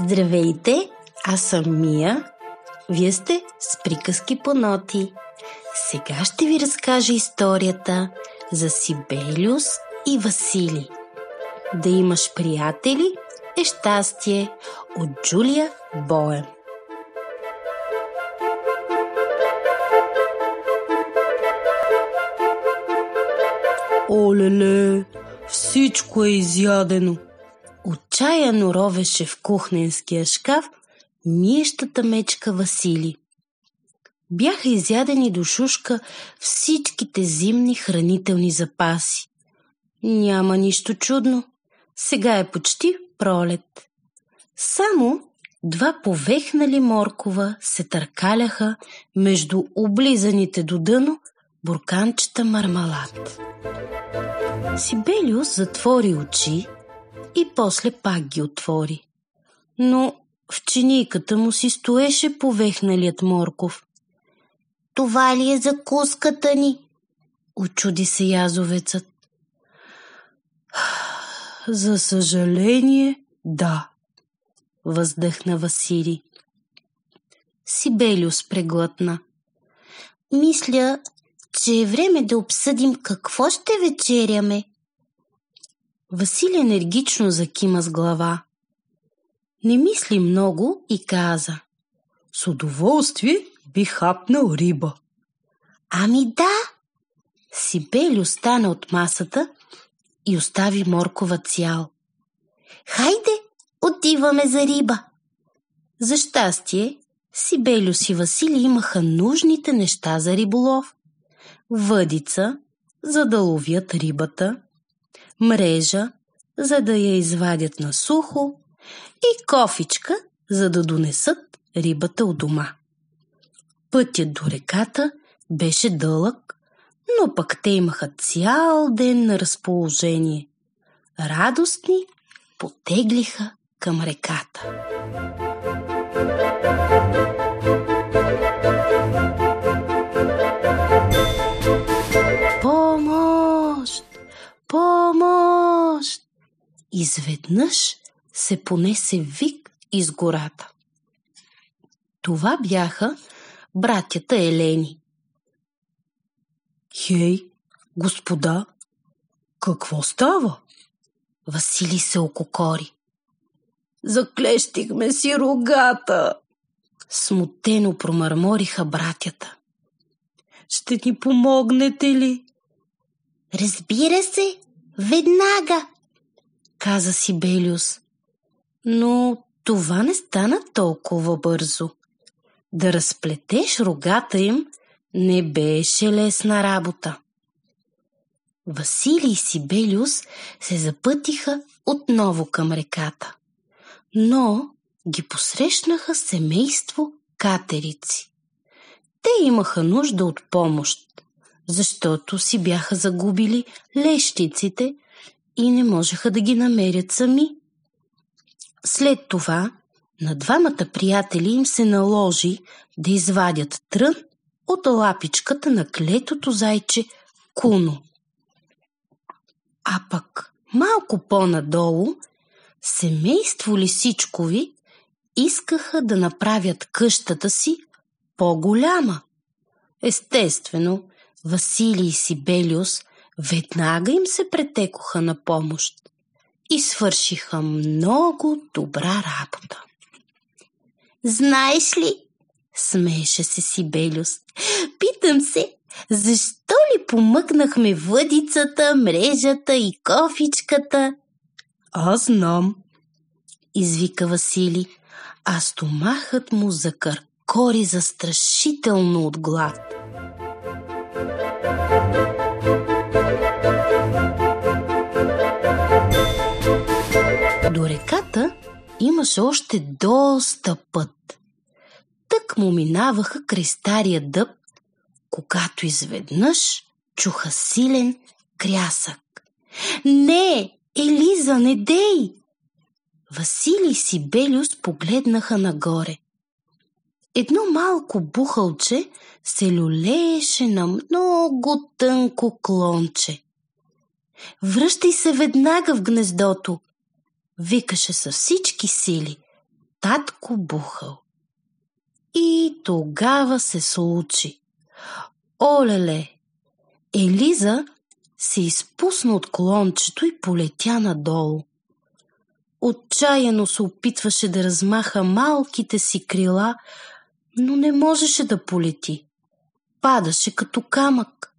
Здравейте, аз съм Мия. Вие сте с приказки по ноти. Сега ще ви разкажа историята за Сибелиус и Васили. Да имаш приятели е щастие от Джулия Боем. Олеле, всичко е изядено. Отчаяно ровеше в кухненския шкаф миещата мечка Васили. Бяха изядени до шушка всичките зимни хранителни запаси. Няма нищо чудно. Сега е почти пролет. Само два повехнали моркова се търкаляха между облизаните до дъно бурканчета мармалат. Сибелиус затвори очи и после пак ги отвори. Но в чинийката му си стоеше повехналият морков. Това ли е закуската ни? Очуди се язовецът. За съжаление, да, въздъхна Васили. Сибелиус преглътна. Мисля, че е време да обсъдим какво ще вечеряме. Василий енергично закима с глава. Не мисли много и каза. С удоволствие би хапнал риба. Ами да! Сибели остана от масата и остави моркова цял. Хайде, отиваме за риба. За щастие, Сибелюс и Васили имаха нужните неща за риболов. Въдица, за да ловят рибата, мрежа, за да я извадят на сухо и кофичка, за да донесат рибата от дома. Пътят до реката беше дълъг, но пък те имаха цял ден на разположение. Радостни потеглиха към реката. Помощ! Изведнъж се понесе вик из гората. Това бяха братята Елени. Хей, господа, какво става? Васили се ококори. Заклещихме си рогата! Смутено промърмориха братята. Ще ни помогнете ли? Разбира се, веднага, каза Сибелиус. Но това не стана толкова бързо. Да разплетеш рогата им не беше лесна работа. Василий и Сибелиус се запътиха отново към реката. Но ги посрещнаха семейство катерици. Те имаха нужда от помощ защото си бяха загубили лещиците и не можеха да ги намерят сами. След това на двамата приятели им се наложи да извадят трън от лапичката на клетото зайче Куно. А пък малко по-надолу семейство Лисичкови искаха да направят къщата си по-голяма. Естествено, Василий Сибелиус веднага им се претекоха на помощ и свършиха много добра работа. Знаеш ли, смееше се Сибелиус, питам се, защо ли помъкнахме въдицата, мрежата и кофичката? Аз знам, извика Васили, а стомахът му закъркори застрашително от глад. Имаше още доста път. Тък му минаваха край стария дъб, когато изведнъж чуха силен крясък. Не, Елиза, не дей! Василий и Сибелиус погледнаха нагоре. Едно малко бухалче се люлееше на много тънко клонче. Връщай се веднага в гнездото, викаше със всички сили. татко Бухал. И тогава се случи. Олеле! Елиза се изпусна от колончето и полетя надолу. Отчаяно се опитваше да размаха малките си крила, но не можеше да полети. Падаше като камък.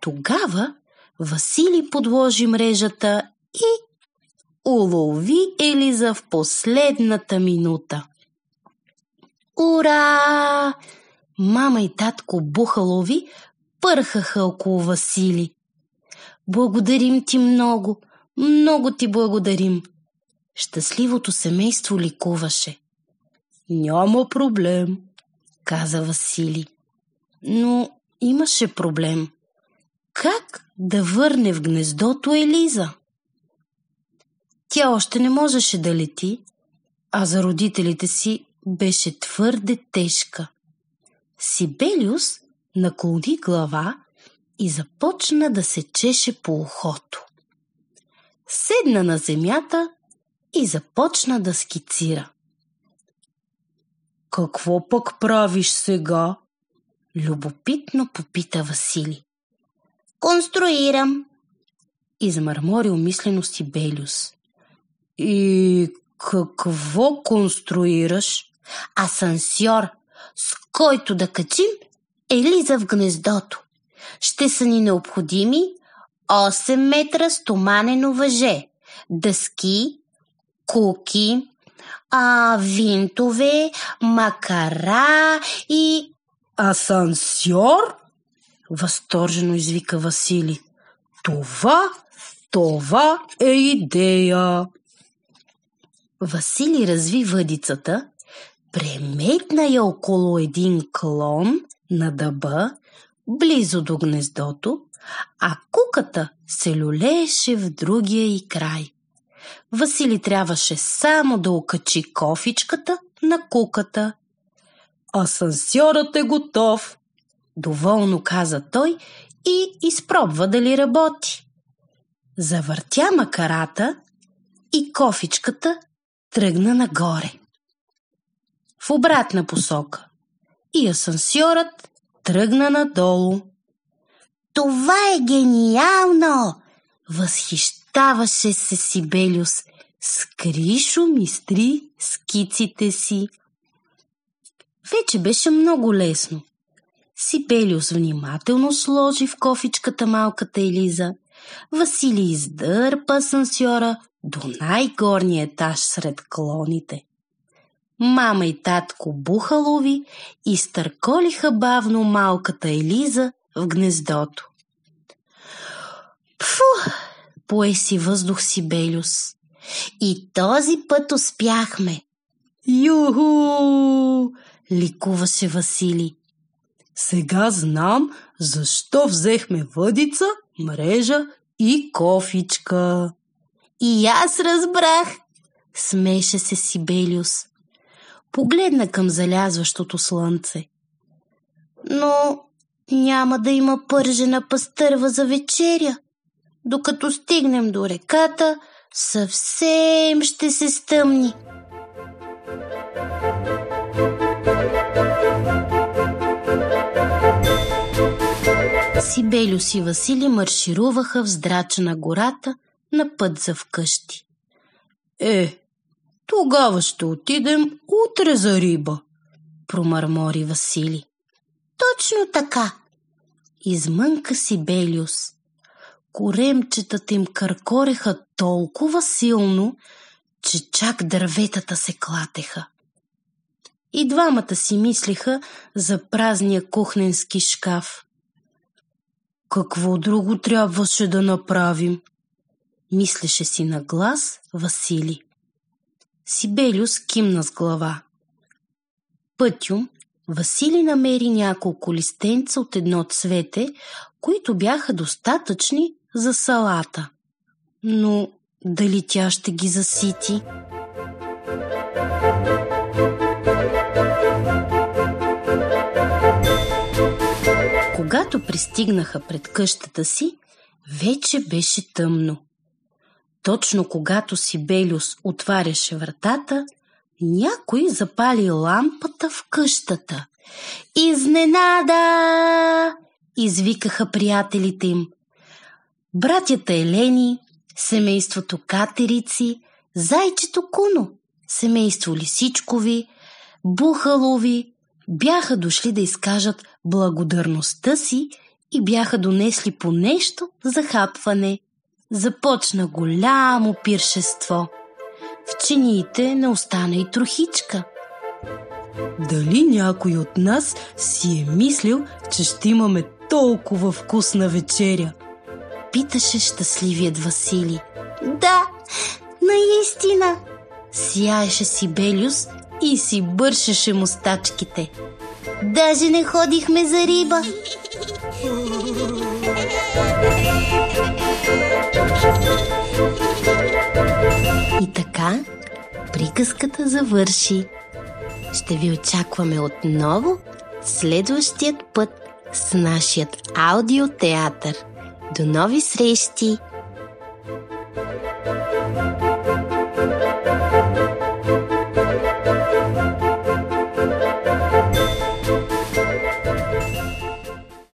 Тогава Васили подложи мрежата и улови Елиза в последната минута. Ура! Мама и татко Бухалови пърхаха около Васили. Благодарим ти много, много ти благодарим. Щастливото семейство ликуваше. Няма проблем, каза Васили. Но имаше проблем. Как да върне в гнездото Елиза? Тя още не можеше да лети, а за родителите си беше твърде тежка. Сибелиус наклони глава и започна да се чеше по ухото. Седна на земята и започна да скицира. Какво пък правиш сега? Любопитно попита Васили. Конструирам. Измърмори умислено Сибелиус. И какво конструираш? Асансьор, с който да качим Елиза в гнездото. Ще са ни необходими 8 метра стоманено въже, дъски, куки, а, винтове, макара и... Асансьор? Възторжено извика Васили. Това, това е идея. Васили разви въдицата, преметна я около един клон на дъба, близо до гнездото, а куката се люлееше в другия и край. Васили трябваше само да окачи кофичката на куката. Асансьорът е готов, доволно каза той и изпробва дали работи. Завъртя макарата и кофичката тръгна нагоре. В обратна посока. И асансьорът тръгна надолу. Това е гениално! Възхищаваше се Сибелиус. Скришо мистри скиците си. Вече беше много лесно. Сибелиус внимателно сложи в кофичката малката Елиза. Василий издърпа асансьора до най-горния етаж сред клоните. Мама и татко Бухалови изтърколиха бавно малката Елиза в гнездото. Пфу! Пое си въздух си Белюс. И този път успяхме. Юху! Ликуваше Васили. Сега знам защо взехме въдица, мрежа и кофичка. И аз разбрах. Смеше се Сибелиус. Погледна към залязващото слънце. Но няма да има пържена пастърва за вечеря. Докато стигнем до реката, съвсем ще се стъмни. Сибелюс и Васили маршируваха в здрача на гората на път за вкъщи. Е, тогава ще отидем утре за риба, промърмори Васили. Точно така, измънка Сибелиус. Коремчетата им къркореха толкова силно, че чак дърветата се клатеха. И двамата си мислиха за празния кухненски шкаф. Какво друго трябваше да направим? Мислеше си на глас Васили. Сибелюс кимна с глава. Пътюм Васили намери няколко листенца от едно цвете, които бяха достатъчни за салата. Но дали тя ще ги засити? Когато пристигнаха пред къщата си, вече беше тъмно. Точно когато Сибелиус отваряше вратата, някой запали лампата в къщата. Изненада! извикаха приятелите им. Братята Елени, семейството Катерици, зайчето Куно, семейство Лисичкови, Бухалови бяха дошли да изкажат благодарността си и бяха донесли по нещо за хапване. Започна голямо пиршество. В чиниите не остана и трохичка. Дали някой от нас си е мислил, че ще имаме толкова вкусна вечеря? Питаше щастливият Васили. Да, наистина. Сияеше си Белюс и си бършеше мустачките. Даже не ходихме за риба. И така, приказката завърши. Ще ви очакваме отново следващият път с нашият аудиотеатър. До нови срещи!